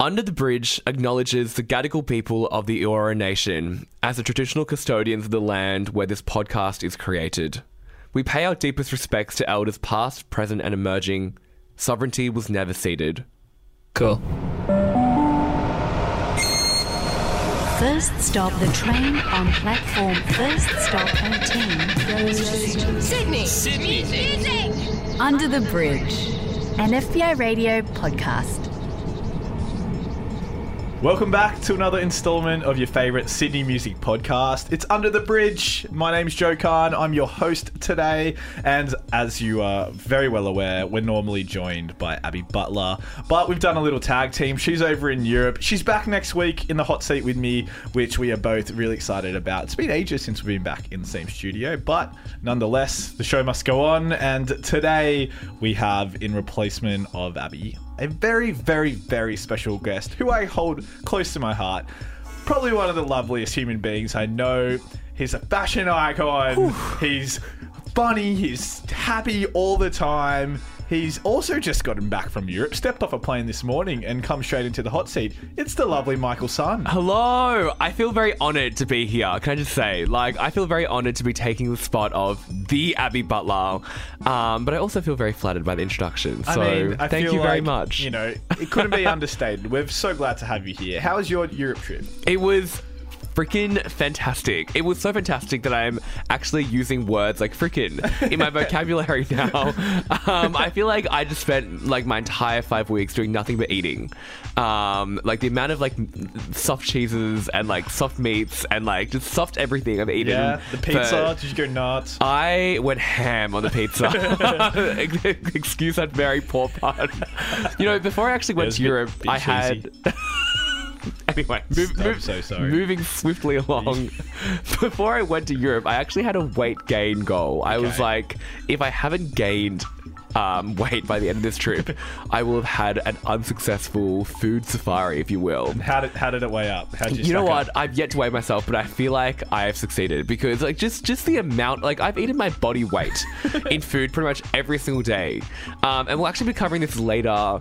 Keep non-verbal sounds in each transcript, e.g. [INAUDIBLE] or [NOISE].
Under the Bridge acknowledges the Gadigal people of the Eora Nation as the traditional custodians of the land where this podcast is created. We pay our deepest respects to elders past, present, and emerging. Sovereignty was never ceded. Cool. First stop, the train on platform. First stop 18 goes to Sydney. Sydney. Under the Bridge, an FBi radio podcast. Welcome back to another installment of your favourite Sydney music podcast. It's Under the Bridge. My name's Joe Khan. I'm your host today. And as you are very well aware, we're normally joined by Abby Butler. But we've done a little tag team. She's over in Europe. She's back next week in the hot seat with me, which we are both really excited about. It's been ages since we've been back in the same studio, but nonetheless, the show must go on. And today we have, in replacement of Abby, a very, very, very special guest who I hold close to my heart. Probably one of the loveliest human beings I know. He's a fashion icon. He's funny. He's happy all the time. He's also just gotten back from Europe, stepped off a plane this morning, and come straight into the hot seat. It's the lovely Michael Sun. Hello! I feel very honoured to be here. Can I just say, like, I feel very honoured to be taking the spot of the Abby Butler, um, but I also feel very flattered by the introduction. So I mean, I thank feel you very like, much. You know, it couldn't be [LAUGHS] understated. We're so glad to have you here. How was your Europe trip? It was freaking fantastic. It was so fantastic that I'm actually using words like freaking in my [LAUGHS] vocabulary now. Um, I feel like I just spent like my entire five weeks doing nothing but eating. Um, like the amount of like soft cheeses and like soft meats and like just soft everything I've eaten. Yeah, the pizza. Did you go nuts? I went ham on the pizza. [LAUGHS] [LAUGHS] Excuse that very poor pun. You know, before I actually went to Europe, I had. Anyway, move, move- so sorry. moving swiftly [LAUGHS] along. before I went to Europe, I actually had a weight gain goal. I was like, if I haven't gained um, [LAUGHS] weight by the end of this trip, [LAUGHS] I will have had an unsuccessful food safari, if you will. How did how did it weigh up? How did you? You know what? up? I've yet to weigh myself, but I feel like I have succeeded because like just just the amount like I've eaten my body weight in food pretty much every single day. Um, and we'll actually be covering this later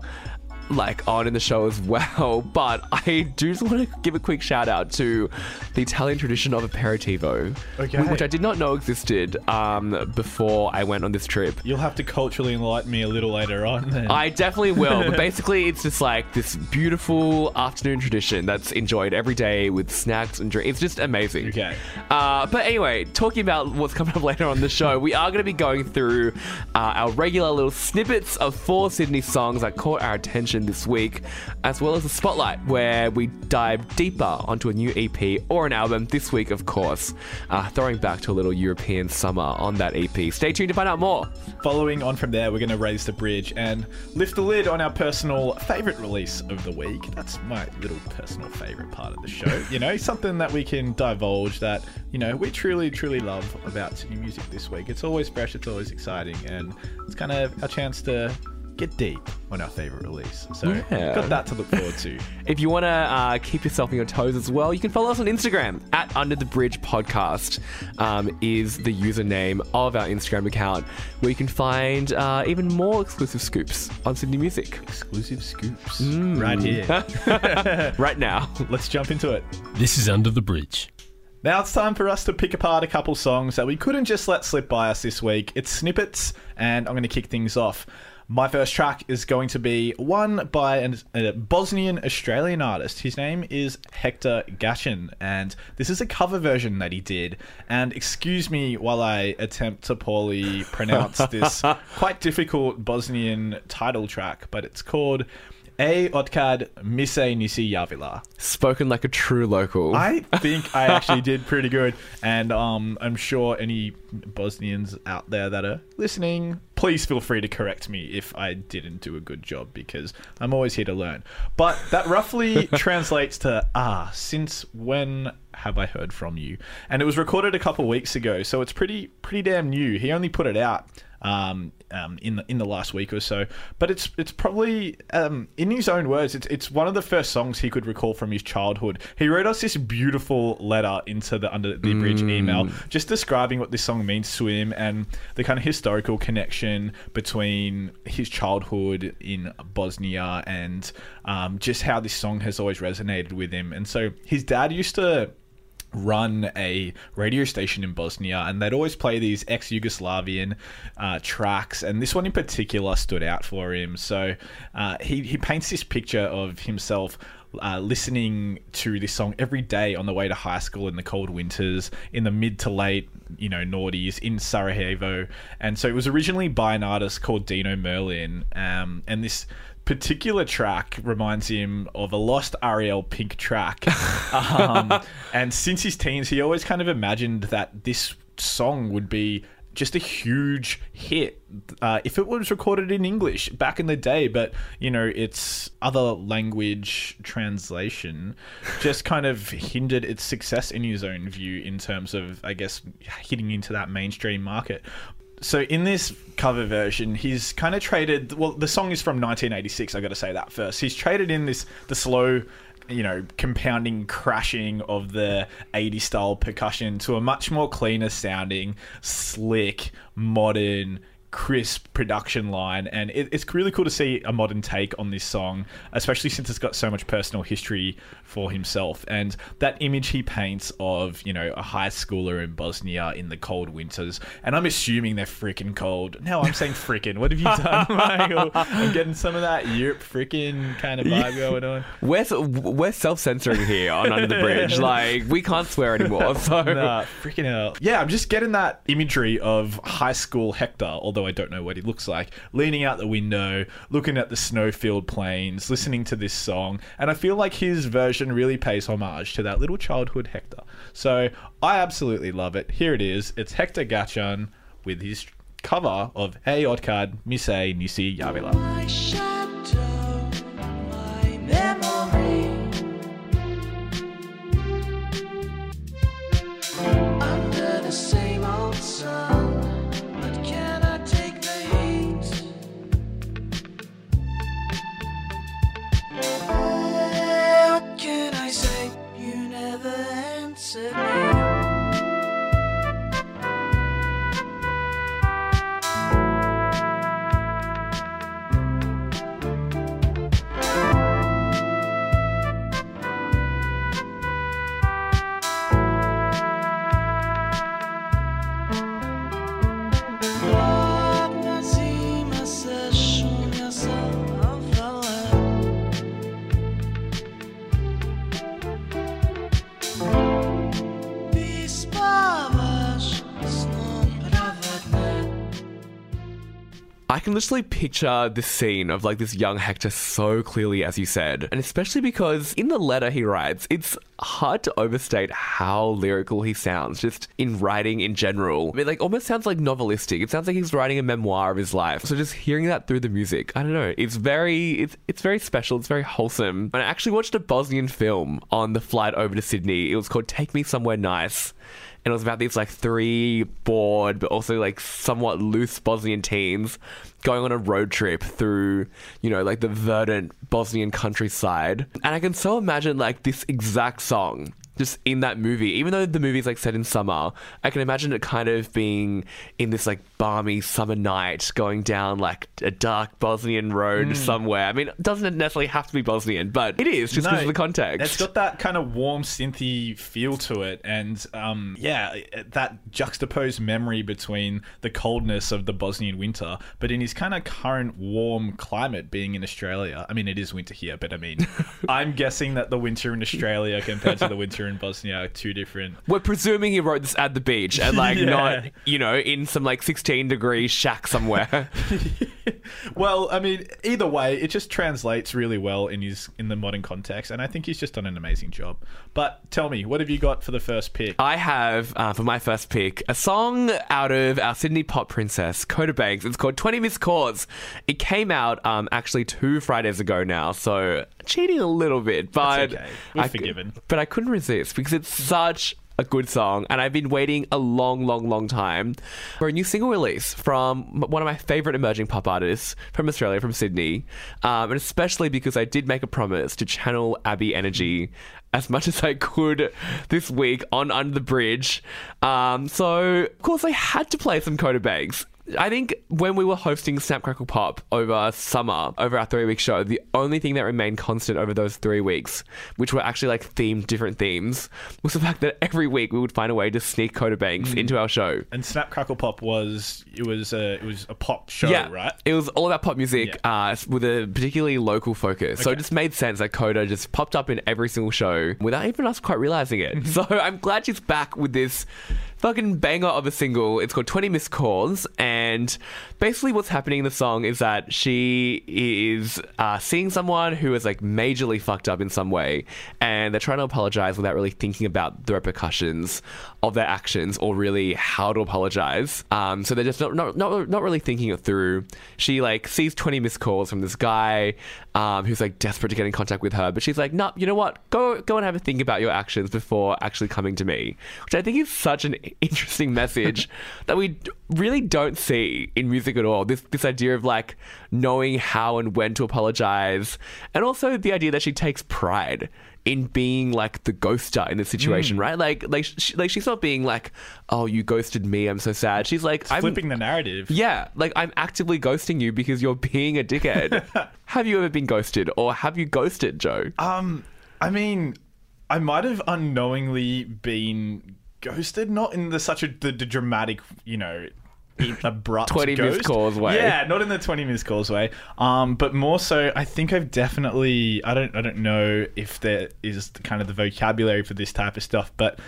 like on in the show as well. [LAUGHS] But I do just want to give a quick shout out to the Italian tradition of aperitivo, Okay. which I did not know existed um, before I went on this trip. You'll have to culturally enlighten me a little later on. Then. I definitely will. But [LAUGHS] basically, it's just like this beautiful afternoon tradition that's enjoyed every day with snacks and drinks. It's just amazing. Okay. Uh, but anyway, talking about what's coming up [LAUGHS] later on the show, we are going to be going through uh, our regular little snippets of four Sydney songs that caught our attention this week, as well as a spotlight where we dive deeper onto a new EP or an album this week, of course, uh, throwing back to a little European summer on that EP. Stay tuned to find out more. Following on from there, we're going to raise the bridge and lift the lid on our personal favourite release of the week. That's my little personal favourite part of the show. [LAUGHS] you know, something that we can divulge that, you know, we truly, truly love about Sydney music this week. It's always fresh, it's always exciting, and it's kind of our chance to get deep on our favourite release. So, Yeah. got that to look forward to. [LAUGHS] If you want to uh, keep yourself on your toes as well, you can follow us on Instagram at Under the Bridge Podcast. Um, is the username of our Instagram account, where you can find uh, even more exclusive scoops on Sydney music Exclusive scoops right here. [LAUGHS] right now. [LAUGHS] Let's jump into it. This is Under the Bridge. Now it's time for us to pick apart a couple songs that we couldn't just let slip by us this week. It's snippets, and I'm going to kick things off. My first track is going to be one by an, a Bosnian Australian artist. His name is Hector Gachan, and this is a cover version that he did. And excuse me while I attempt to poorly [LAUGHS] pronounce this quite difficult Bosnian title track, but it's called A Otkad Mi Se Nisi Javila. Spoken like a true local. I [LAUGHS] think I actually did pretty good, and um, I'm sure any Bosnians out there that are listening, please feel free to correct me if I didn't do a good job because I'm always here to learn. But that roughly [LAUGHS] translates to ah, since when have I heard from you? And it was recorded a couple weeks ago, so it's pretty pretty damn new. He only put it out um, um, in the in the last week or so. But it's it's probably um, in his own words, it's it's one of the first songs he could recall from his childhood. He wrote us this beautiful letter into the under the bridge email, just describing what this song means to him and the kind of historical connection between his childhood in Bosnia and um, just how this song has always resonated with him. And so his dad used to run a radio station in Bosnia, and they'd always play these ex Yugoslavian uh, tracks, and this one in particular stood out for him. So uh, he, he paints this picture of himself. Uh, listening to this song every day on the way to high school in the cold winters, in the mid to late, you know, noughties in Sarajevo, and so it was originally by an artist called Dino Merlin, um, and this particular track reminds him of a lost Ariel Pink track. [LAUGHS] um, and since his teens, he always kind of imagined that this song would be just a huge hit uh, if it was recorded in English back in the day. But, you know, its other language translation just kind of hindered its success in his own view in terms of, I guess, hitting into that mainstream market so in this cover version, he's kind of traded. Well, the song is from 1986. I got to say that first. He's traded in this the slow, you know, compounding crashing of the 80 style percussion to a much more cleaner sounding, slick, modern crisp production line and it, it's really cool to see a modern take on this song especially since it's got so much personal history for himself and that image he paints of you know a high schooler in bosnia in the cold winters and i'm assuming they're freaking cold no i'm saying freaking what have you done [LAUGHS] Michael? i'm getting some of that europe freaking kind of vibe going on We're we're self censoring here on Under the Bridge. [LAUGHS] Like we can't swear anymore. [LAUGHS] So Nah, freaking hell. Yeah, I'm just getting that imagery of high school Hector, although I don't know what he looks like, leaning out the window, looking at the snow-filled plains, listening to this song, and I feel like his version really pays homage to that little childhood Hector. So I absolutely love it. Here it is. It's Hector Gachan with his cover of Hey Otkad Mi Se Nisi Javila. Answered I can literally picture this scene of like this young Hector so clearly, as you said, and especially because in the letter he writes, it's hard to overstate how lyrical he sounds, just in writing in general. I mean, like almost sounds like novelistic. It sounds like he's writing a memoir of his life. So just hearing that through the music, I don't know, it's very, it's it's very special. It's very wholesome. And I actually watched a Bosnian film on the flight over to Sydney. It was called Take Me Somewhere Nice and it was about these like three bored but also like somewhat loose Bosnian teens going on a road trip through, you know, like the verdant Bosnian countryside. And I can so imagine like this exact song just in that movie, even though the movie's like set in summer, I can imagine it kind of being in this like balmy summer night going down like a dark Bosnian road somewhere. I mean, it doesn't necessarily have to be Bosnian, but it is just because of the context. It's got that kind of warm synthy feel to it, and um, yeah, that juxtaposed memory between the coldness of the Bosnian winter, but in his kind of current warm climate, being in Australia. I mean, it is winter here, but I mean, [LAUGHS] I'm guessing that the winter in Australia compared to the winter in Bosnia are two different. We're presuming he wrote this at the beach and like [LAUGHS] Yeah. not, you know, in some like 16 degree shack somewhere. [LAUGHS] well, I mean, either way, it just translates really well in his in the modern context, and I think he's just done an amazing job. But tell me, what have you got for the first pick? I have, uh, for my first pick, a song out of our Sydney pop princess, Kota Banks. It's called 20 Missed Calls. It came out um, actually two Fridays ago now, so cheating a little bit, but okay. We're I, forgiven. But I couldn't resist because it's such a good song, and I've been waiting a long, long, long time for a new single release from one of my favorite emerging pop artists from Australia, from Sydney, um, and especially because I did make a promise to channel Abby energy as much as I could this week on Under the Bridge. Um, so, of course, I had to play some Kota Banks. I think when we were hosting Snap Crackle Pop over summer, over our three week show, the only thing that remained constant over those three weeks, which were actually like themed different themes, was the fact that every week we would find a way to sneak Kota Banks into our show. And Snap Crackle Pop was it was a it was a pop show, yeah, right? It was all about pop music uh, with a particularly local focus. So it just made sense that Kota just popped up in every single show without even us quite realizing it. [LAUGHS] so I'm glad she's back with this fucking banger of a single. It's called 20 Missed Calls. And basically, what's happening in the song is that she is uh, seeing someone who is like majorly fucked up in some way. And they're trying to apologize without really thinking about the repercussions of their actions or really how to apologize. Um, so they're just not, not, not, not really thinking it through. She like sees 20 missed calls from this guy um, who's like desperate to get in contact with her, but she's like, no, you know what? Go go and have a think about your actions before actually coming to me, which I think is such an [LAUGHS] interesting message [LAUGHS] that we really don't see in music at all. This this idea of like knowing how and when to apologize, and also the idea that she takes pride in being like the ghoster in the situation, right? Like, like, she, like she's not being like, "Oh, you ghosted me. I'm so sad." She's like, "I'm Flipping the narrative. yeah, like I'm actively ghosting you because you're being a dickhead." [LAUGHS] have you ever been ghosted, or have you ghosted, Joe? Um, I mean, I might have unknowingly been ghosted, not in the such a the, the dramatic, you know, [LAUGHS] abrupt 20 missed ghost. calls way. Yeah, not in the twenty missed calls way. Um, but more so, I think I've definitely. I don't. I don't know if there is kind of the vocabulary for this type of stuff, but.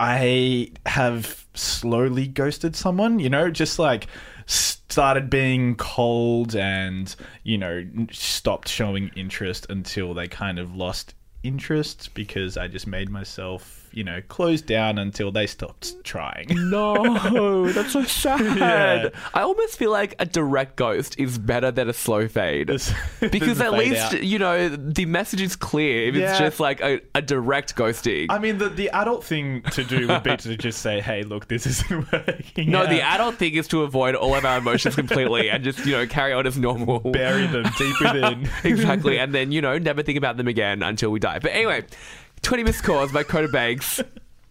I have slowly ghosted someone, you know, just like started being cold and, you know, stopped showing interest until they kind of lost interest because I just made myself, you know, close down until they stopped trying. [LAUGHS] No, that's so sad. [LAUGHS] Yeah. I almost feel like a direct ghost is better than a slow fade. This- [LAUGHS] because this at fade least, out. you know, the message is clear if it's just like a, a direct ghosting. I mean, the, the adult thing to do would be to just say, hey, look, this isn't working. no, the adult thing is to avoid all of our emotions completely and just, you know, carry on as normal. bury them deep within. exactly. And then, you know, never think about them again until we die. But anyway, 20 Missed Calls by Kota Banks.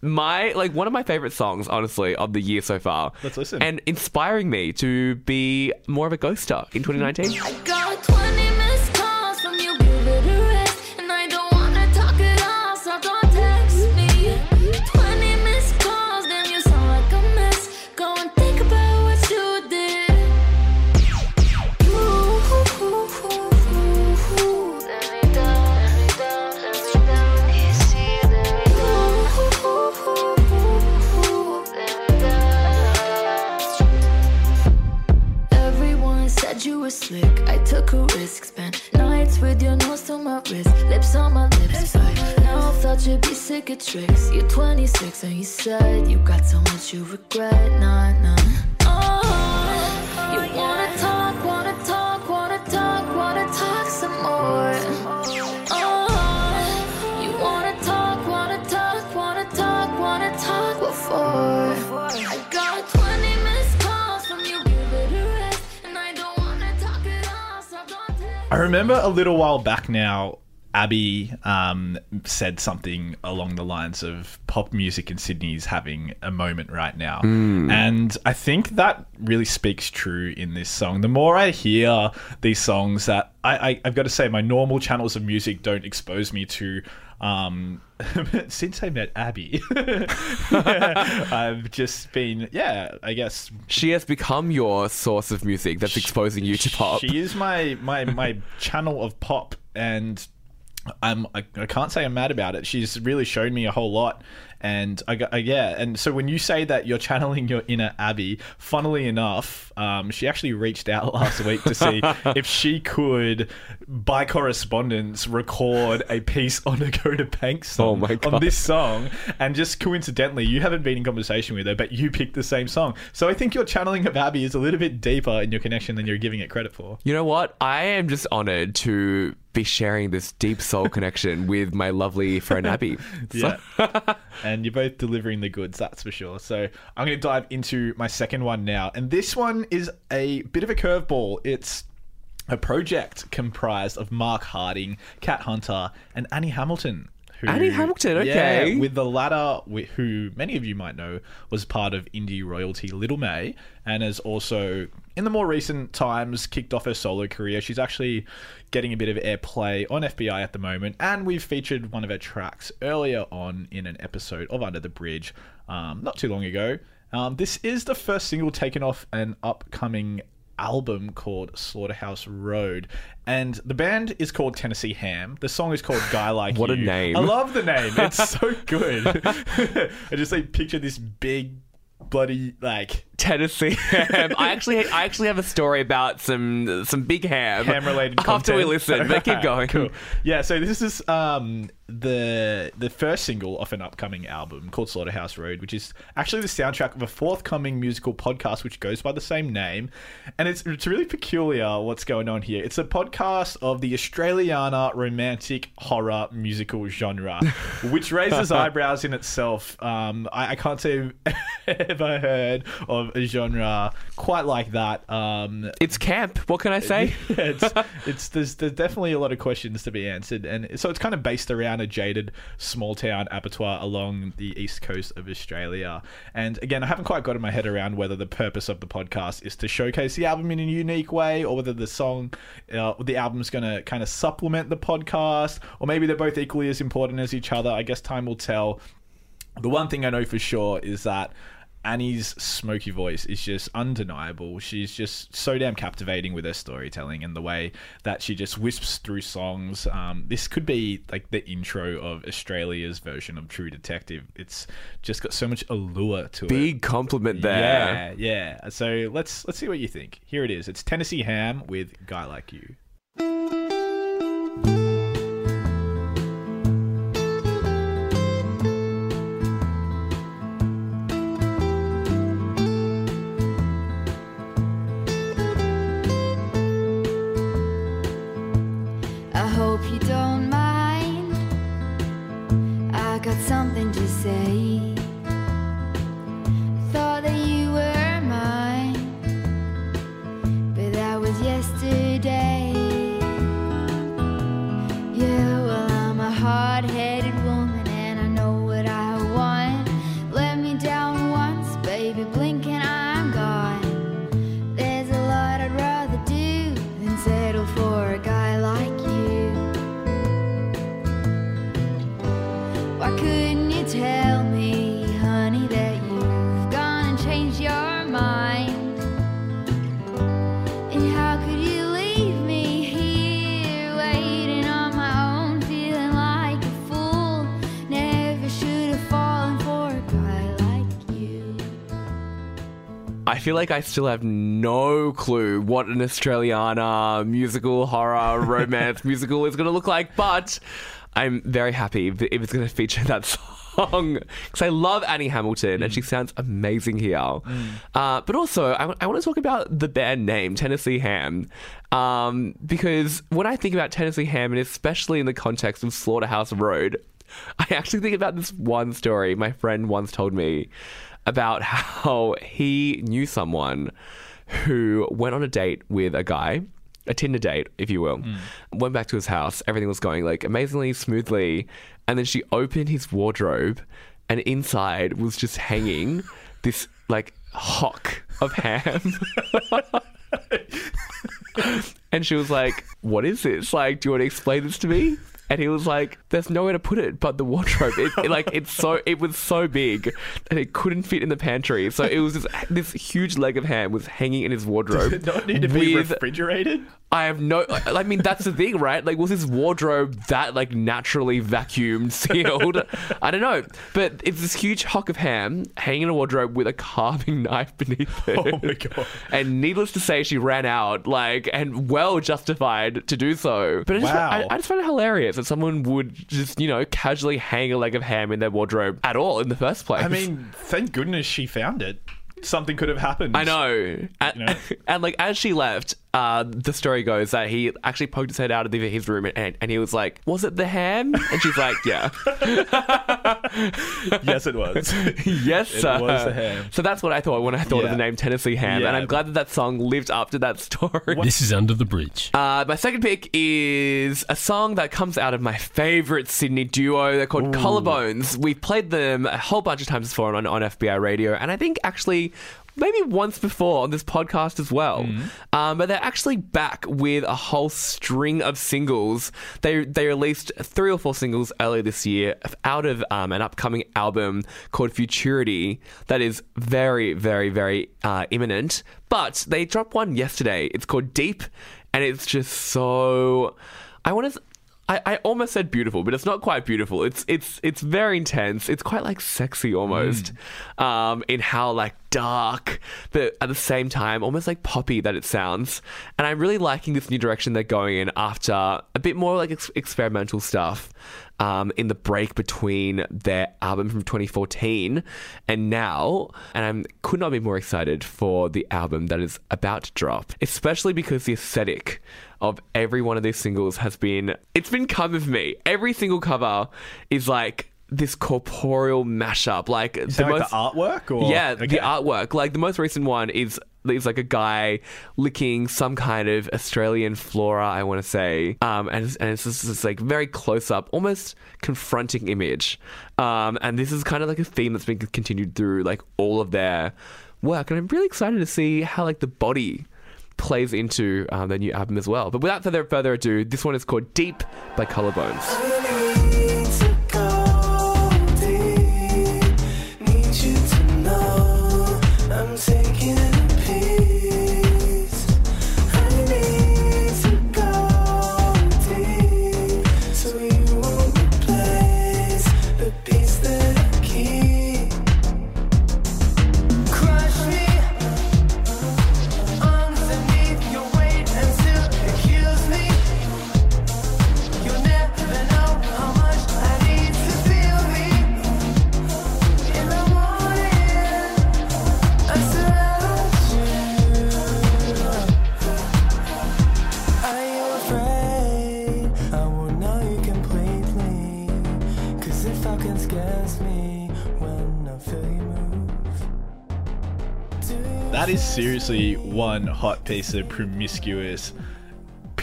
My, like, one of my favorite songs, honestly, of the year so far. Let's listen. And inspiring me to be more of a ghoster in 2019. Wrist, lips on my lips. But now I thought you'd be sick of tricks. You're 26 and you said you got so much you regret. Nah, nah. I remember a little while back now, Abby um, said something along the lines of pop music in Sydney is having a moment right now. And I think that really speaks true in this song. The more I hear these songs that I, I, I've got to say, my normal channels of music don't expose me to. Um, [LAUGHS] since I met Abby, [LAUGHS] [LAUGHS] I've just been, yeah, I guess She has become your source of music that's exposing you to pop. She is my my my channel of pop, and I'm I, I can't say I'm mad about it. She's really shown me a whole lot, and I, got- I yeah. And so when you say that you're channeling your inner Abby, funnily enough, um, she actually reached out [LAUGHS] last week to see if she could, by correspondence, record a piece on [LAUGHS] Dakota Banks song Oh on this song, and just coincidentally, you haven't been in conversation with her, but you picked the same song. So I think your channeling of Abby is a little bit deeper in your connection than you're giving it credit for. You know what? I am just honored to be sharing this deep soul connection [LAUGHS] with my lovely friend Abby. So- Yeah. [LAUGHS] and you're both delivering the goods, that's for sure. So I'm going to dive into my second one now. And this one is a bit of a curveball. It's a project comprised of Mark Harding, Cat Hunter, and Annie Hamilton. Who, Annie Hamilton, okay. Yeah, with the latter, who many of you might know was part of indie royalty Little May, and has also, in the more recent times, kicked off her solo career. She's actually getting a bit of airplay on FBi at the moment, and we've featured one of her tracks earlier on in an episode of Under the Bridge um, not too long ago. Um, this is the first single taken off an upcoming album called Slaughterhouse Road, and the band is called Tennessee Ham. The song is called Guy Like What a name. I love the name. It's so [LAUGHS] good. [LAUGHS] I just like picture this big, bloody like Tennessee [LAUGHS] ham. I actually, I actually have a story about some some big ham. ham-related [LAUGHS] After we listen, but keep going. Cool. Yeah, so this is um the the first single of an upcoming album called Slaughterhouse Road, which is actually the soundtrack of a forthcoming musical podcast which goes by the same name, and it's it's really peculiar what's going on here. It's a podcast of the Australiana romantic horror musical genre, [LAUGHS] which raises eyebrows in itself. Um, I, I can't say I've ever heard of a genre quite like that. Um, It's camp. What can I say? [LAUGHS] it's, it's there's, there's definitely a lot of questions to be answered, and so it's kind of based around a jaded small town abattoir along the east coast of Australia. And again, I haven't quite gotten my head around whether the purpose of the podcast is to showcase the album in a unique way, or whether the song, uh, the album's going to kind of supplement the podcast, or maybe they're both equally as important as each other. I guess time will tell. The one thing I know for sure is that Annie's smoky voice is just undeniable. She's just so damn captivating with her storytelling and the way that she just wisps through songs. Um, this could be like the intro of Australia's version of True Detective. It's just got so much allure to it. Big compliment there. Yeah, yeah. So let's let's see what you think. Here it is. It's Tennessee Ham with Guy Like You. Feel like I still have no clue what an Australiana musical, horror, [LAUGHS] romance musical is going to look like, but I'm very happy if it's going to feature that song. [LAUGHS] Because I love Annie Hamilton and she sounds amazing here. Uh, but also, I, want to talk about the band name, Tennessee Ham, um, because when I think about Tennessee Ham, and especially in the context of Slaughterhouse Road, [LAUGHS] I actually think about this one story my friend once told me about how he knew someone who went on a date with a guy, a Tinder date, if you will, mm. went back to his house. Everything was going like amazingly smoothly. And then she opened his wardrobe, and inside was just hanging [LAUGHS] this like hock of ham. [LAUGHS] [LAUGHS] and she was like, What is this? Like, do you want to explain this to me? And he was like, "There's nowhere to put it but the wardrobe. It, it, like it's so [LAUGHS] it was so big and it couldn't fit in the pantry. So it was this this huge leg of ham was hanging in his wardrobe. Does it not need to be with- refrigerated? I have no. I mean, that's the thing, right? Like, was his wardrobe that like naturally vacuumed, [LAUGHS] sealed? I don't know, but it's this huge hock of ham hanging in a wardrobe with a carving [LAUGHS] knife beneath it. Oh my God. And needless to say, she ran out, like, and well justified to do so. But I just, Wow. I, I just find it hilarious that someone would just, you know, casually hang a leg of ham in their wardrobe at all in the first place. I mean, thank goodness she found it. Something could have happened. I know. And, You know? [LAUGHS] and, like as she left, uh, the story goes that he actually poked his head out of the- his room and, and he was like, "Was it the ham?" And she's like, "Yeah." [LAUGHS] yes, it was. [LAUGHS] yes, It sir. was the ham. So that's what I thought when I thought of Yeah. the name Tennessee Ham, Yeah. and I'm glad that that song lived up to that story. This is Under the Bridge. Uh, my second pick is a song that comes out of my favorite Sydney duo. They're called Collarbones. We've played them a whole bunch of times before on, on FBi radio, and I think actually maybe once before on this podcast as well. Um, but they're actually back with a whole string of singles. They they released three or four singles earlier this year out of um, an upcoming album called Futurity that is very very very uh, imminent. But they dropped one yesterday. It's called Deep, and it's just so. I want to. I, I almost said beautiful, but it's not quite beautiful. It's it's it's very intense. It's quite like sexy almost, um, in how like dark, but at the same time almost like poppy that it sounds. And I'm really liking this new direction they're going in after a bit more like ex- experimental stuff. Um, in the break between their album from 2014 and now, and I could not be more excited for the album that is about to drop, especially because the aesthetic of every one of these singles has been it's been come with me. Every single cover is like this corporeal mashup, like Is that like the artwork or yeah, Okay. the artwork. Like the most recent one is is like a guy licking some kind of Australian flora, I want to say, um, and it's, and it's just this like very close up, almost confronting image. Um, and this is kind of like a theme that's been continued through like all of their work, and I'm really excited to see how like the body plays into um, their new album as well. But without further ado, this one is called Deep by Collarbones. Seriously one hot piece of promiscuous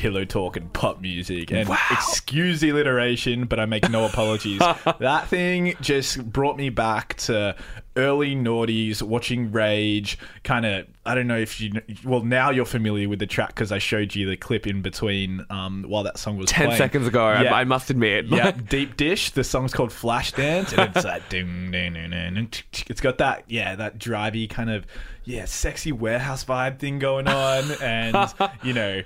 pillow talk and pop music. And excuse the alliteration, but I make no apologies. [LAUGHS] that thing just brought me back to early noughties, watching Rage. Kind of, I don't know if you, well, now you're familiar with the track because I showed you the clip in between um, while that song was 10 playing. seconds ago, I- Yeah. I must admit. Yeah, [LAUGHS] Deep Dish. The song's called Flashdance, and it's like ding, ding, ding, ding, ding. it's got that yeah that drivey kind of yeah sexy warehouse vibe thing going on, and you know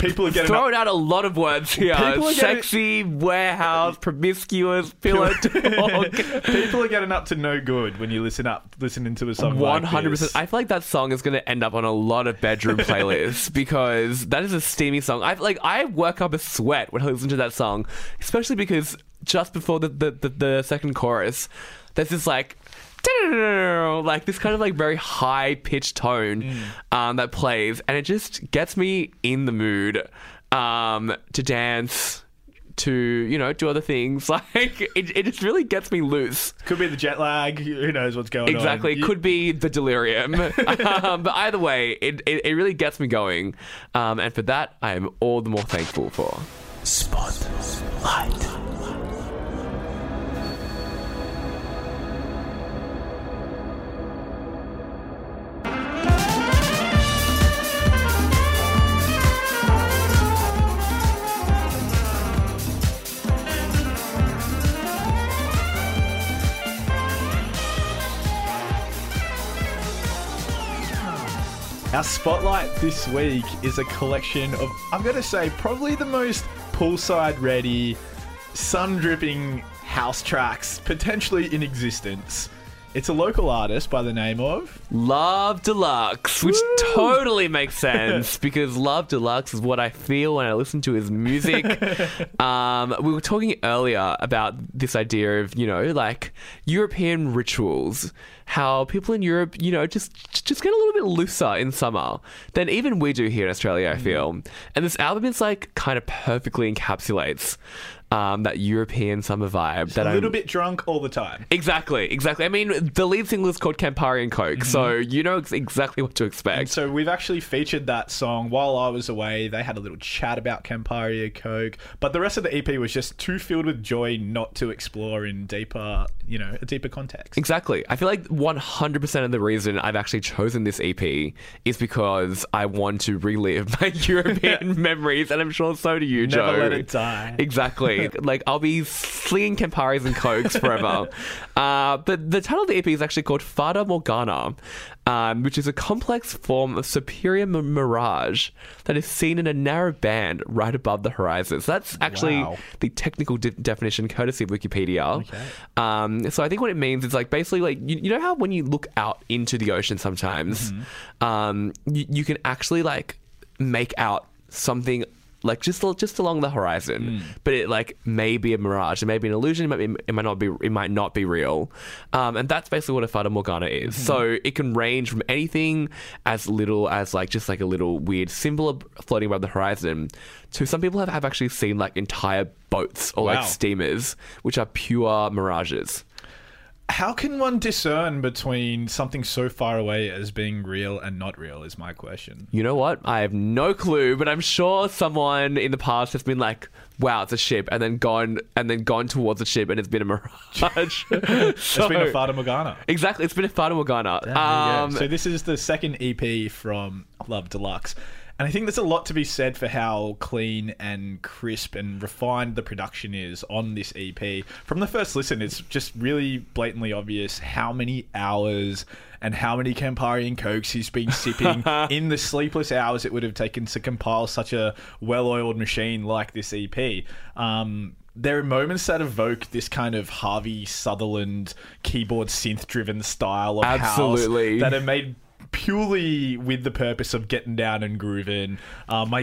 people are getting up, Throwing out a lot of words here. People are getting- Sexy, warehouse, promiscuous, pillow [LAUGHS] talk. [LAUGHS] people are getting up to no good when you listen up listening to a song. One hundred percent. I feel like that song is going to end up on a lot of bedroom [LAUGHS] playlists because that is a steamy song. I like I work up a sweat when I listen to that song, especially because just before the the, the, the second chorus, there's this like. [LAUGHS] Like this kind of like very high pitched tone Mm. um, that plays, and it just gets me in the mood um, to dance, to you know do other things. [LAUGHS] Like it, it just really gets me loose. Could be the jet lag. Who knows what's going on? Exactly. You- could be the delirium. [LAUGHS] um, but either way, it, it, it really gets me going. Um, and for that, I am all the more thankful for. Our spotlight this week is a collection of, I'm going to say, probably the most poolside ready, sun dripping house tracks potentially in existence. It's a local artist by the name of. Love Deluxe, which totally makes [LAUGHS] sense because Love Deluxe is what I feel when I listen to his music. [LAUGHS] um, we were talking earlier about this idea of, you know, like European rituals, how people in Europe, you know, just just get a little bit looser in summer than even we do here in Australia, I feel. And this album is like kind of perfectly encapsulates um, that European summer vibe that a I'm a little bit drunk all the time. Exactly, exactly. I mean, the lead single is called Campari and Coke, so you know ex- exactly what to expect. So we've actually featured that song while I was away. They had a little chat about Campari and Coke, but the rest of the EP was just too filled with joy not to explore in deeper, you know, a deeper context. Exactly. I feel like 100% of the reason I've actually chosen this EP is because I want to relive [LAUGHS] my [LAUGHS] European memories, and I'm sure so do you, Never Joe. let it die. Exactly. Like, I'll be slinging Camparis and Cokes forever. [LAUGHS] uh, but the title of the EP is actually called Fata Morgana, um, which is a complex form of superior m- mirage that is seen in a narrow band right above the horizon. So that's actually Wow. the technical de- definition, courtesy of Wikipedia. Um, so I think what it means is like basically like you, you know how when you look out into the ocean sometimes, um, you, you can actually like make out something like just just along the horizon, but it like may be a mirage, it may be an illusion, it might be, it might not be it might not be real, um, and that's basically what a fata morgana is. So it can range from anything as little as like just like a little weird symbol floating above the horizon, to some people have, have actually seen like entire boats or Wow. like steamers, which are pure mirages. How can one discern between something so far away as being real and not real? Is my question. You know what? I have no clue, but I'm sure someone in the past has been like, "Wow, it's a ship," and then gone and then gone towards the ship, and it's been a mirage. [LAUGHS] It's been a [LAUGHS] Fata Morgana. exactly. It's been a Fata Morgana. There you go. Um, so this is the second EP from Love Deluxe. And I think there's a lot to be said for how clean and crisp and refined the production is on this EP. From the first listen, it's just really blatantly obvious how many hours and how many Campari and Cokes he's been sipping [LAUGHS] in the sleepless hours it would have taken to compile such a well-oiled machine like this EP. Um, there are moments that evoke this kind of Harvey Sutherland keyboard synth driven style of Absolutely. house that are made purely with the purpose of getting down and grooving. Um, my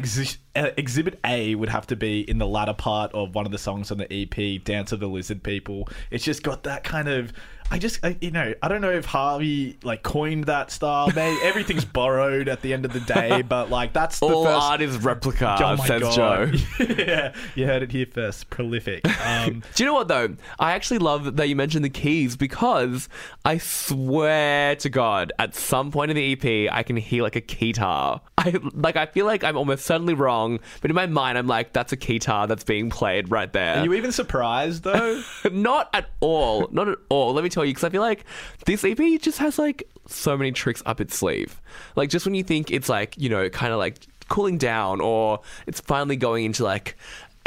uh, exhibit A would have to be in the latter part of one of the songs on the EP, "Dance of the Lizard People." It's just got that kind of. I just, I, you know, I don't know if Harvey like coined that style. Maybe [LAUGHS] everything's borrowed at the end of the day, but like that's the all first. art is replica, Oh my says God. Joe. [LAUGHS] yeah, you heard it here first. Prolific. Um, [LAUGHS] Do you know what though? I actually love that you mentioned the keys because I swear to God, at some point in the EP, I can hear like a keytar. I like. I feel like I'm almost certainly wrong, but in my mind, I'm like, that's a keytar that's being played right there. are you even surprised though? [LAUGHS] not at all. Not at all. Let me tell you, because I feel like this EP just has like so many tricks up its sleeve. Like just when you think it's like you know kind of like cooling down, or it's finally going into like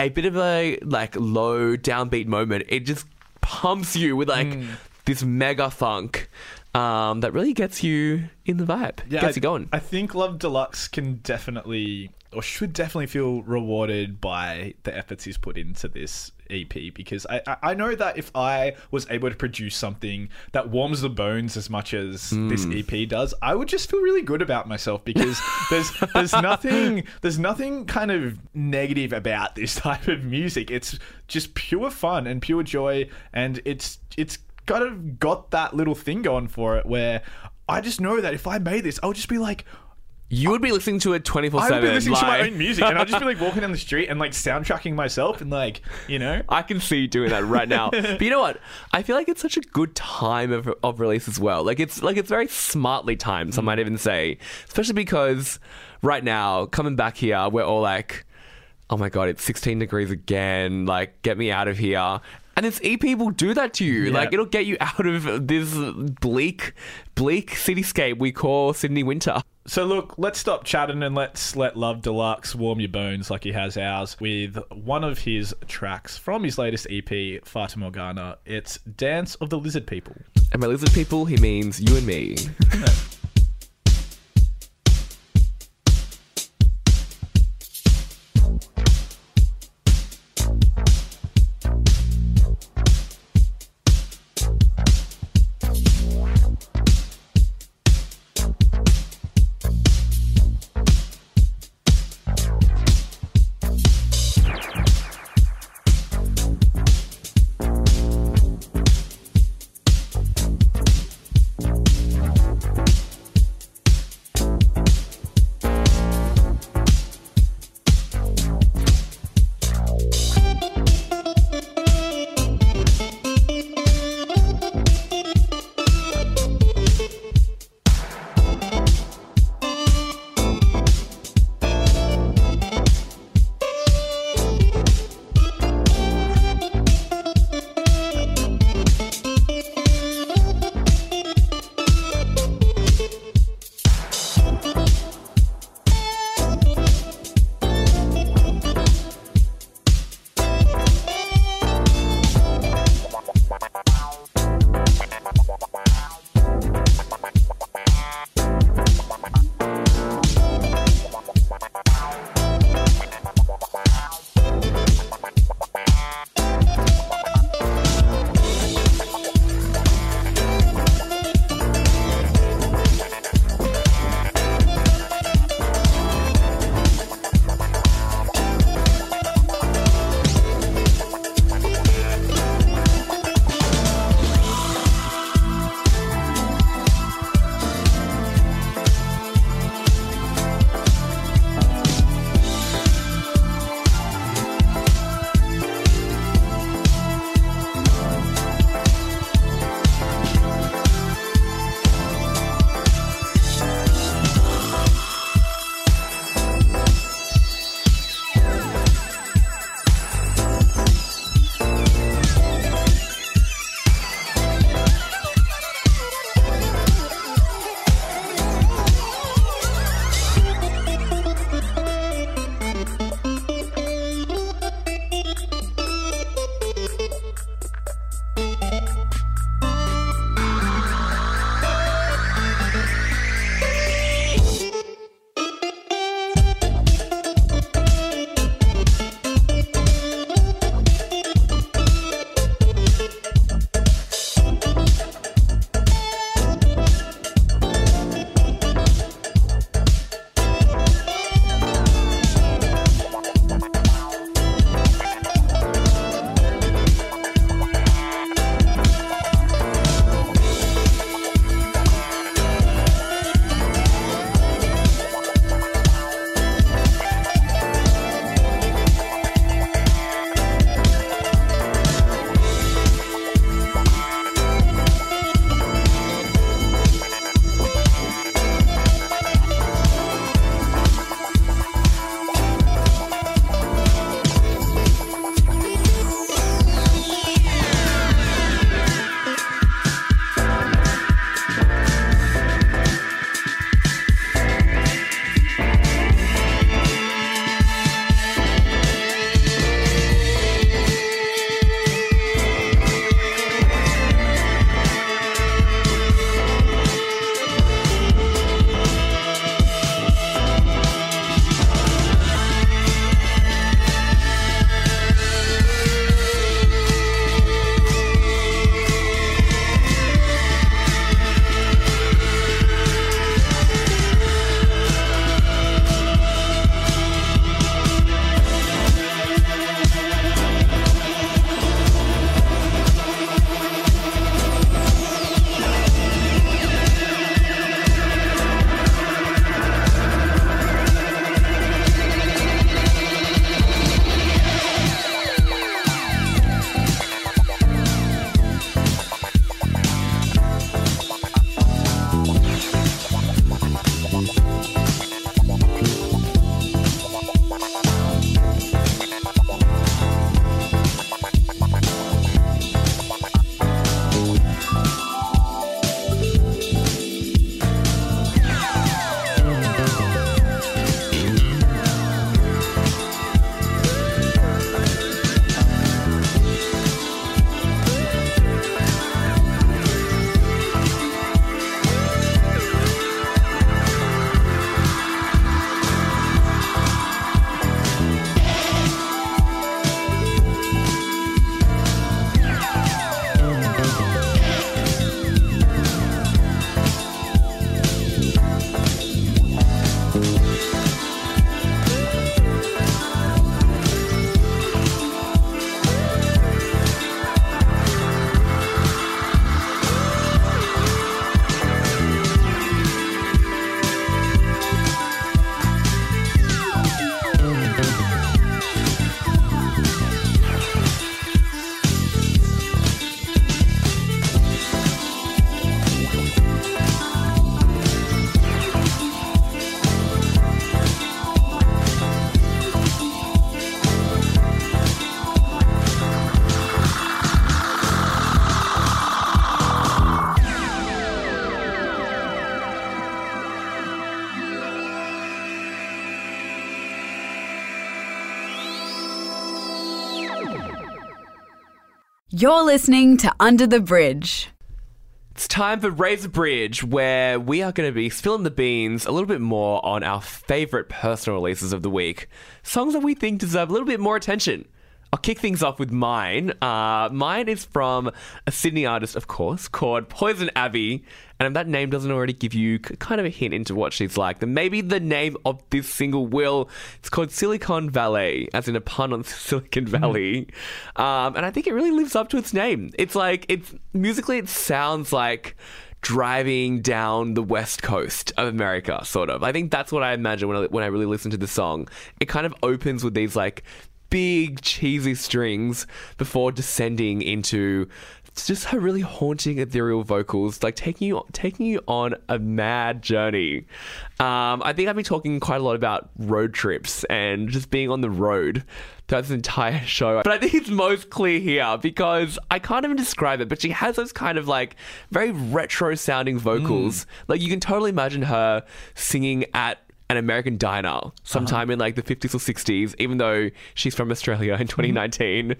a bit of a like low downbeat moment, it just pumps you with like hmm. this mega funk. Um, that really gets you in the vibe. yeah, gets I, you going. I think Love Deluxe can definitely, or should definitely feel rewarded by the efforts he's put into this EP because I, I- I know that if I was able to produce something that warms the bones as much as this EP does, I would just feel really good about myself because [LAUGHS] there's there's nothing there's nothing kind of negative about this [LAUGHS] type of music. It's just pure fun and pure joy, and it's it's kind of got that little thing going for it where I just know that if I made this, I would just be like, you would be listening to it twenty four 7. I would be listening to my own music, and I'd just be like [LAUGHS] walking down the street and like soundtracking myself, and like you know, I can see you doing that right now. [LAUGHS] but you know what? I feel like it's such a good time of, of release as well. Like it's like it's very smartly timed. Some mm. might even say, especially because right now coming back here, we're all like, "Oh my god, it's 16 degrees again! Like, get me out of here!" And this EP will do that to you. Yeah. Like it'll get you out of this bleak, bleak cityscape we call Sydney winter. So look, let's stop chatting and let's let Love Deluxe warm your bones like he has ours with one of his tracks from his latest EP, Fata Morgana. It's Dance of the Lizard People. And by lizard people, he means you and me. [LAUGHS] You're listening to Under the Bridge. It's time for Raise Razor Bridge, where we are going to be spilling the beans a little bit more on our favorite personal releases of the week. Songs that we think deserve a little bit more attention. I'll kick things off with mine. Uh, mine is from a Sydney artist, of course, called Poison Abbey. And if that name doesn't already give you kind of a hint into what she's like, then maybe the name of this single will. It's called Silicon Valet, as in a pun on [LAUGHS] Silicon Valley. Um, and I think it really lives up to its name. It's like, it's musically, it sounds like driving down the west coast of America, sort of. I think that's what I imagine when I, when I really listen to the song. It kind of opens with these like big cheesy strings before descending into just her really haunting ethereal vocals, like taking you taking you on a mad journey. Um, I think I've been talking quite a lot about road trips and just being on the road throughout this entire [LAUGHS] show. But I think it's most clear here because I can't even describe it, but she has those kind of like very retro sounding vocals. Like you can totally imagine her singing at an American diner sometime in like the 50s or 60s, even though she's from Australia in 2019.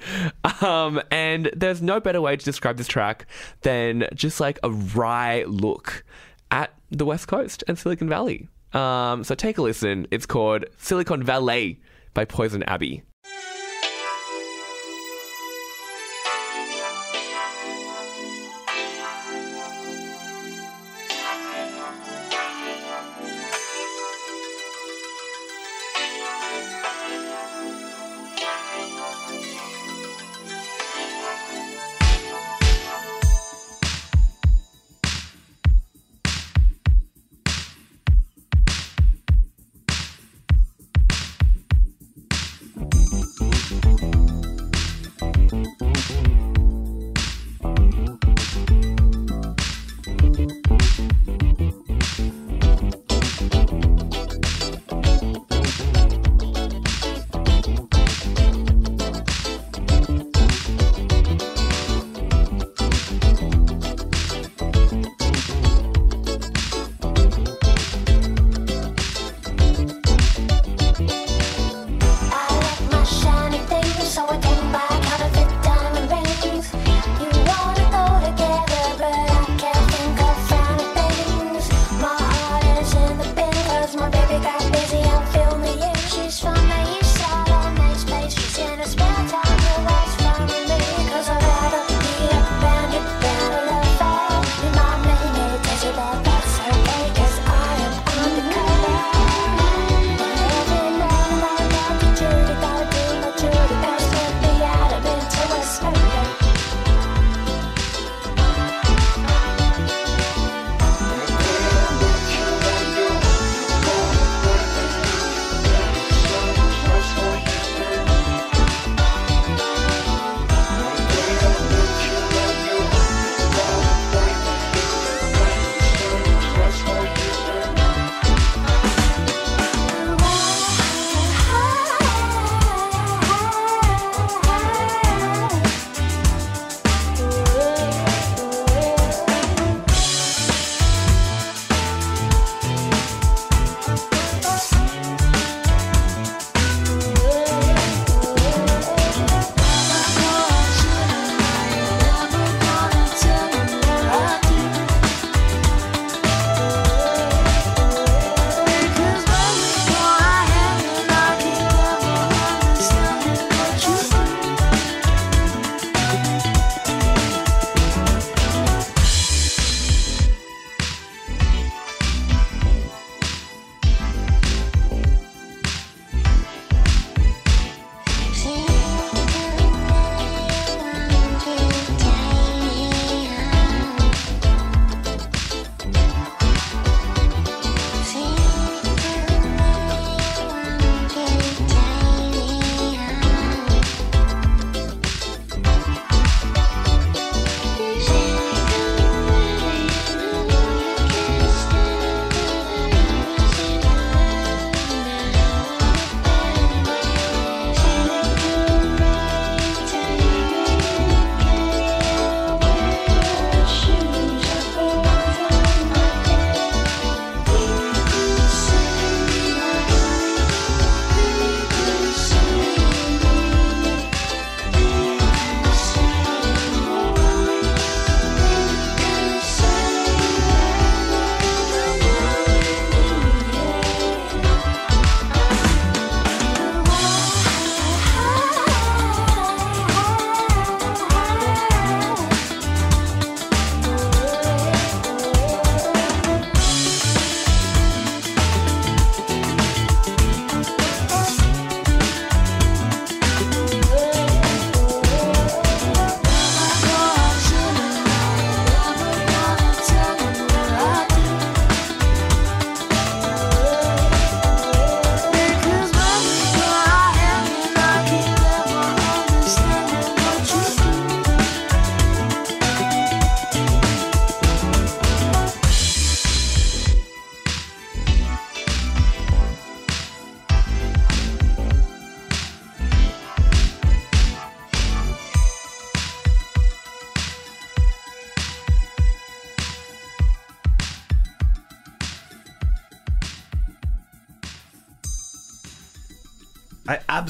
Um, and there's no better way to describe this track than just like a wry look at the West Coast and Silicon Valley. Um, so take a listen. It's called Silicon Valet by Poison Abbey.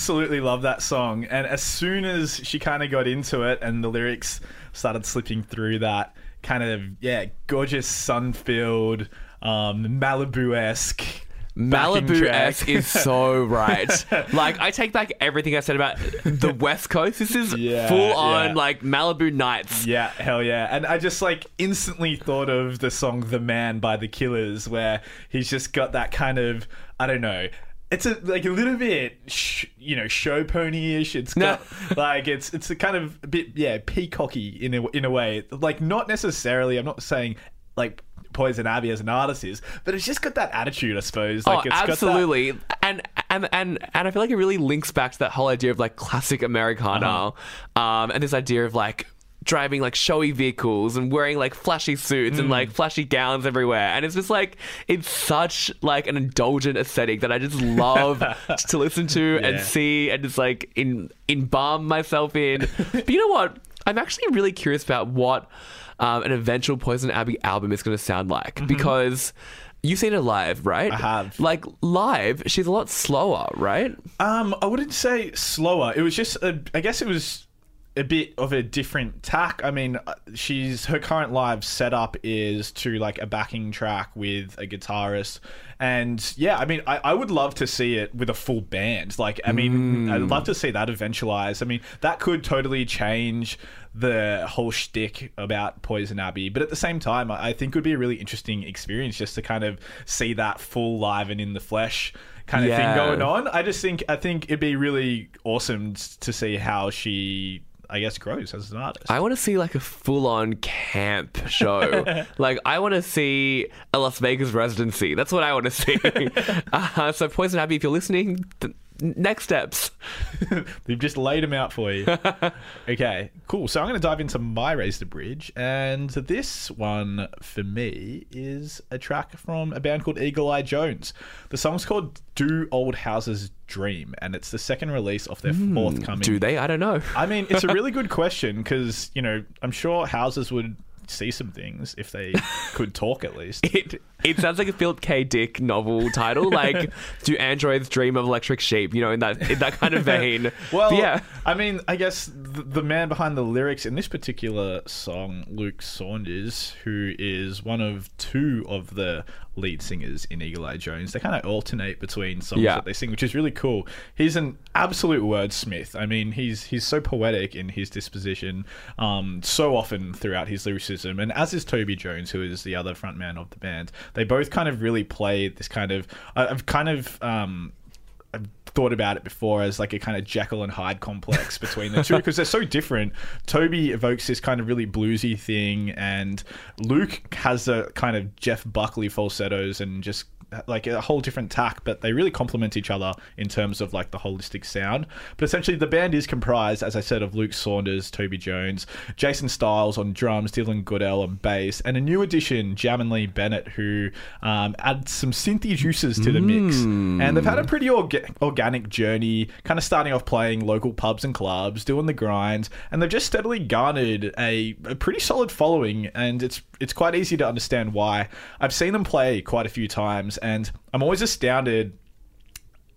Absolutely love that song. And as soon as she kind of got into it and the lyrics started slipping through that kind of, yeah, gorgeous sun filled, um, Malibu esque. Malibu esque is so [LAUGHS] right. like I take back everything I said about the [LAUGHS] West Coast. This is Yeah, full on yeah. like Malibu nights. Yeah, hell yeah. And I just like instantly thought of the song The Man by the Killers, where he's just got that kind of, I don't know. It's a like a little bit, sh- you know, show pony-ish. It's got like it's it's a kind of a bit yeah peacocky in a in a way. Like not necessarily. I'm not saying like Poison Abbey as an artist is, but it's just got that attitude, I suppose. Like oh, it's got that- absolutely. And and and and I feel like it really links back to that whole idea of like classic Americana, Uh-huh. um, and this idea of like driving like showy vehicles and wearing like flashy suits Mm. and like flashy gowns everywhere and it's just like it's such like an indulgent aesthetic that I just love [LAUGHS] to listen to and see and just like in embalm myself in but you know what I'm actually really curious about what um, an eventual Poison Abbey album is going to sound like because you've seen her live, right? Mm-hmm. I have. Like live, she's a lot slower, right? Um, I wouldn't say slower. It was just, a, I guess it was a bit of a different tack. I mean, uh, she's her current live setup is to like a backing track with a guitarist, and yeah, I mean, I, I would love to see it with a full band. Like, I mean, I'd love to see that eventualize. I mean, that could totally change the whole shtick about Poison Abbey, but at the same time, I I think it would be a really interesting experience just to kind of see that full live and in the flesh kind of Yeah. thing going on. I just think I think it'd be really awesome to see how she, I guess, grows as an artist. I want to see like a full on camp show. [LAUGHS] like, I want to see a Las Vegas residency. That's what I want to see. [LAUGHS] uh, so, Poison Abbey, if you're listening, th- next steps. [LAUGHS] They've just laid them out for you. [LAUGHS] okay, cool. So I'm going to dive into my Raise the Bridge, and this one for me is a track from a band called Eagle Eye Jones. The song's called "Do Old Houses Dream," and it's the second release of their hmm. forthcoming. Do they? I don't know. I mean, it's a really [LAUGHS] good question because you know I'm sure houses would see some things if they [LAUGHS] could talk at least. It it sounds like a Philip K. Dick novel title, [LAUGHS] like "Do Androids Dream of Electric Sheep?" You know, in that in that kind of vein. [LAUGHS] Well, But yeah, I mean, I guess the, the man behind the lyrics in this particular song, Luke Saunders, who is one of two of the lead singers in Eagle Eye Jones, they kind of alternate between songs Yeah. that they sing, which is really cool. He's an absolute wordsmith. I mean, he's he's so poetic in his disposition, um, so often throughout his lyricism, and as is Toby Jones, who is the other frontman of the band. They both kind of really play this kind of. I've kind of. Um, I've thought about it before as like a kind of Jekyll and Hyde complex [LAUGHS] between the two because they're so different. Toby evokes this kind of really bluesy thing, and Luke has a kind of Jeff Buckley falsettos and just like a whole different tack, but they really complement each other in terms of like the holistic sound. But essentially, the band is comprised, as I said, of Luke Saunders, Toby Jones, Jason Styles on drums, Dylan Goodell on bass, and a new addition, Jamin Lee Bennett, who um, adds some synthy juices to the mix. And they've had a pretty orga- organic journey, kind of starting off playing local pubs and clubs, doing the grind, and they've just steadily garnered a, a pretty solid following. And it's it's quite easy to understand why. I've seen them play quite a few times, and I'm always astounded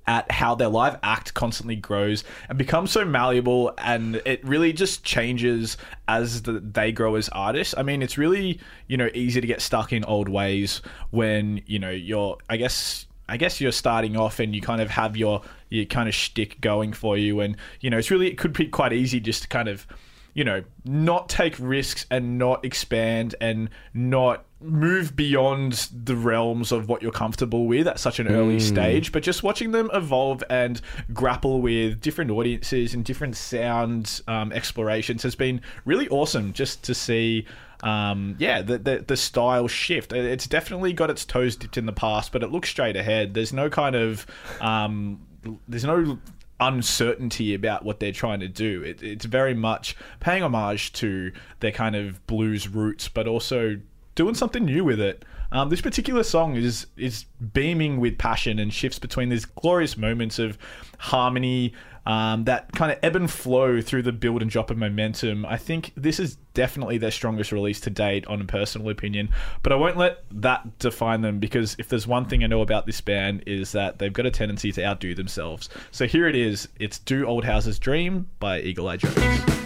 at how their live act constantly grows and becomes so malleable and it really just changes as the, they grow as artists. I mean, it's really, you know, easy to get stuck in old ways when, you know, you're I guess I guess you're starting off and you kind of have your your kind of shtick going for you and, you know, it's really it could be quite easy just to kind of you know, not take risks and not expand and not move beyond the realms of what you're comfortable with at such an early stage, but just watching them evolve and grapple with different audiences and different sound um, explorations has been really awesome just to see. Um, yeah, the, the the style shift. It's definitely got its toes dipped in the past, but it looks straight ahead. There's no kind of um, there's no uncertainty about what they're trying to do. It, it's very much paying homage to their kind of blues roots, but also doing something new with it. Um, this particular song is is beaming with passion and shifts between these glorious moments of harmony, um, that kind of ebb and flow through the build and drop of momentum. I think this is definitely their strongest release to date, on a personal opinion. But I won't let that define them because if there's one thing I know about this band is that they've got a tendency to outdo themselves. So here it is. It's "Do Old Houses Dream" by Eagle Eye Jones.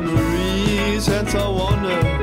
Memories. Hence, I wonder,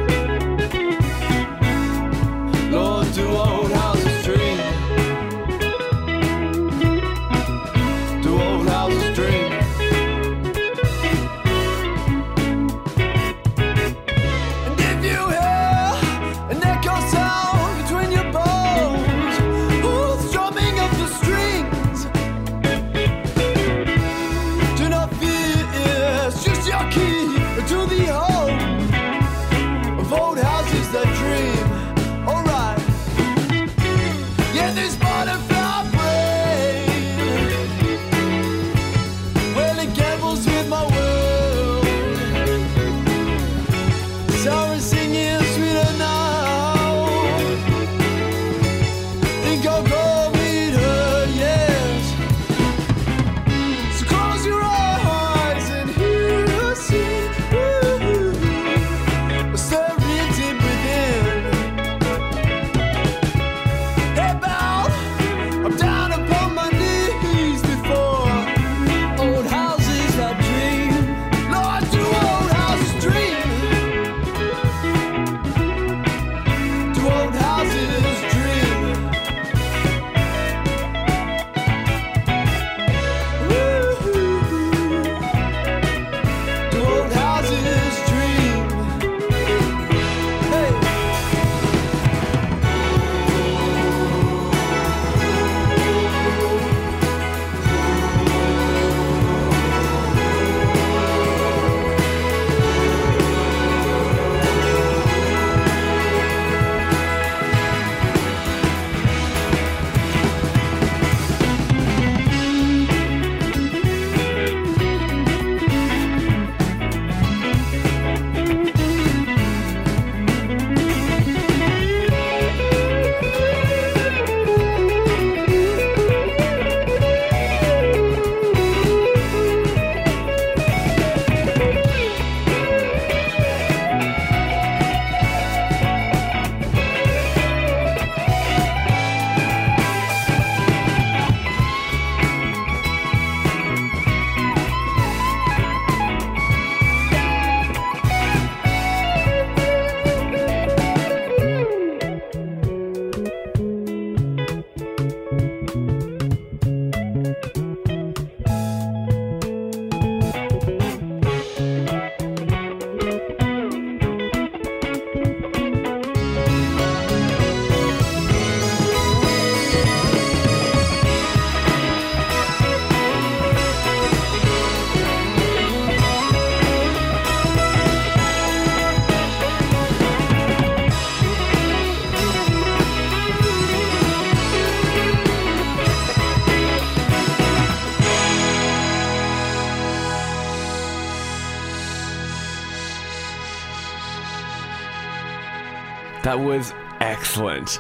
was excellent.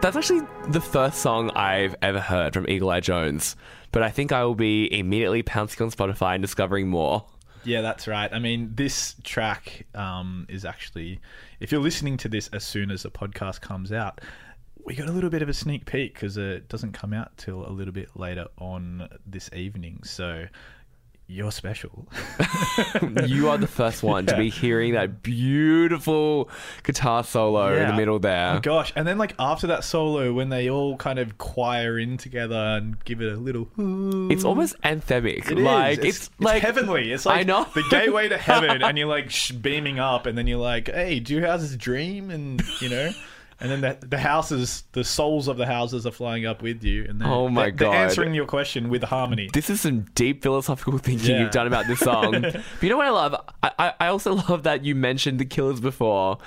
That's actually the first song I've ever heard from Eagle Eye Jones, but I think I will be immediately pouncing on Spotify and discovering more. Yeah, that's right. I mean, this track um, is actually, if you're listening to this as soon as the podcast comes out, we got a little bit of a sneak peek because it doesn't come out till a little bit later on this evening. So you're special. [LAUGHS] you are the first one to be hearing that beautiful guitar solo in the Yeah. middle there. Oh gosh! And then like after that solo, when they all kind of choir in together and give it a little, It's almost anthemic. It is. like it's, it's, like heavenly. It's like I know. the gateway to [LAUGHS] heaven, and you're like sh- beaming up, and then you're like, "Hey, do you houses dream?" And you know, and then the, the houses, the souls of the houses are flying up with you, and they're, Oh my they're, they're God. answering your question with harmony. This is some deep philosophical thinking Yeah. you've done about this song. [LAUGHS] but you know what I love? I, I also love that you mentioned the Killers before.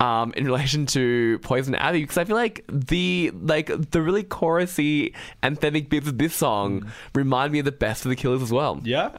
Um, in relation to Poison Abbey, because I feel like the like the really chorusy anthemic bits of this song remind me of the best of the Killers as well. Mm. Yeah.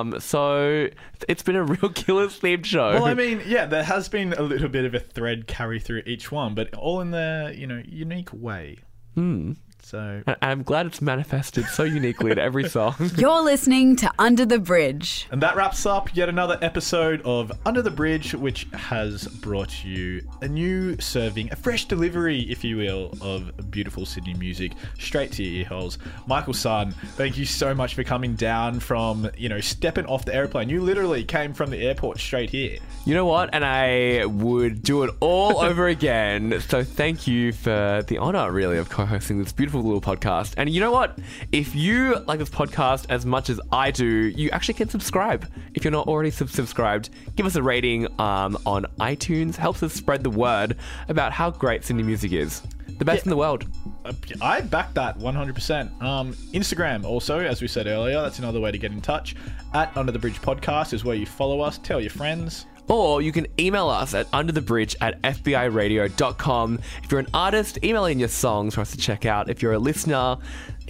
Um. So it's been a real [LAUGHS] Killers themed show. Well, I mean, yeah, there has been a little bit of a thread carry through each one, but all in their you know unique way. Hmm. So And I'm glad it's manifested so uniquely in every song. [LAUGHS] You're listening to Under the Bridge. And that wraps up yet another episode of Under the Bridge, which has brought you a new serving, a fresh delivery, if you will, of beautiful Sydney music straight to your ear holes. Michael Sun, thank you so much for coming down from, you know, stepping off the airplane. You literally came from the airport straight here. You know what? And I would do it all [LAUGHS] over again. So thank you for the honor, really, of co hosting this beautiful little podcast. And you know what? If you like this podcast as much as I do, you actually can subscribe. If you're not already sub- subscribed, give us a rating um, on iTunes. Helps us spread the word about how great Sydney music is. The best in the world. Uh, I back that 100%. Um, Instagram, also, as we said earlier, that's another way to get in touch. At Under the Bridge Podcast is where you follow us, tell your friends. Or you can email us at underthebridge at fbiradio.com. If you're an artist, email in your songs for us to check out. If you're a listener,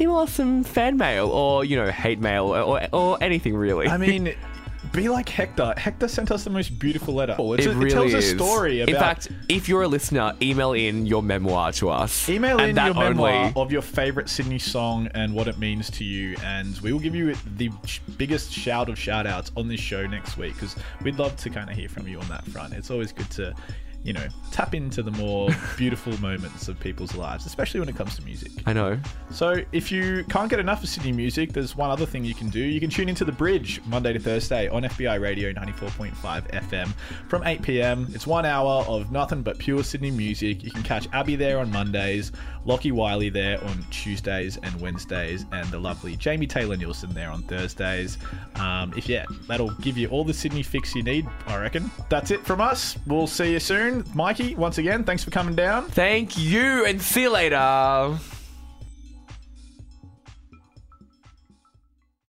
email us some fan mail or, you know, hate mail or, or, or anything really. I mean, [LAUGHS] be like Hector. Hector sent us the most beautiful letter. It's it a- really tells is. a story about. In fact, if you're a listener, email in your memoir to us. email in your memoir only. of your favorite Sydney song and what it means to you, and we will give you the biggest shout of shout outs on this show next week because we'd love to kind of hear from you on that front. It's always good to. You know, tap into the more [LAUGHS] beautiful moments of people's lives, especially when it comes to music. I know. So, if you can't get enough of Sydney music, there's one other thing you can do. You can tune into The Bridge Monday to Thursday on FBi Radio 94.5 FM from 8 pm. It's one hour of nothing but pure Sydney music. You can catch Abby there on Mondays, Lockie Wiley there on Tuesdays and Wednesdays, and the lovely Jamie Taylor Nielsen there on Thursdays. Um, if yeah, that'll give you all the Sydney fix you need, I reckon. That's it from us. We'll see you soon. Mikey, once again, thanks for coming down. Thank you and see you later.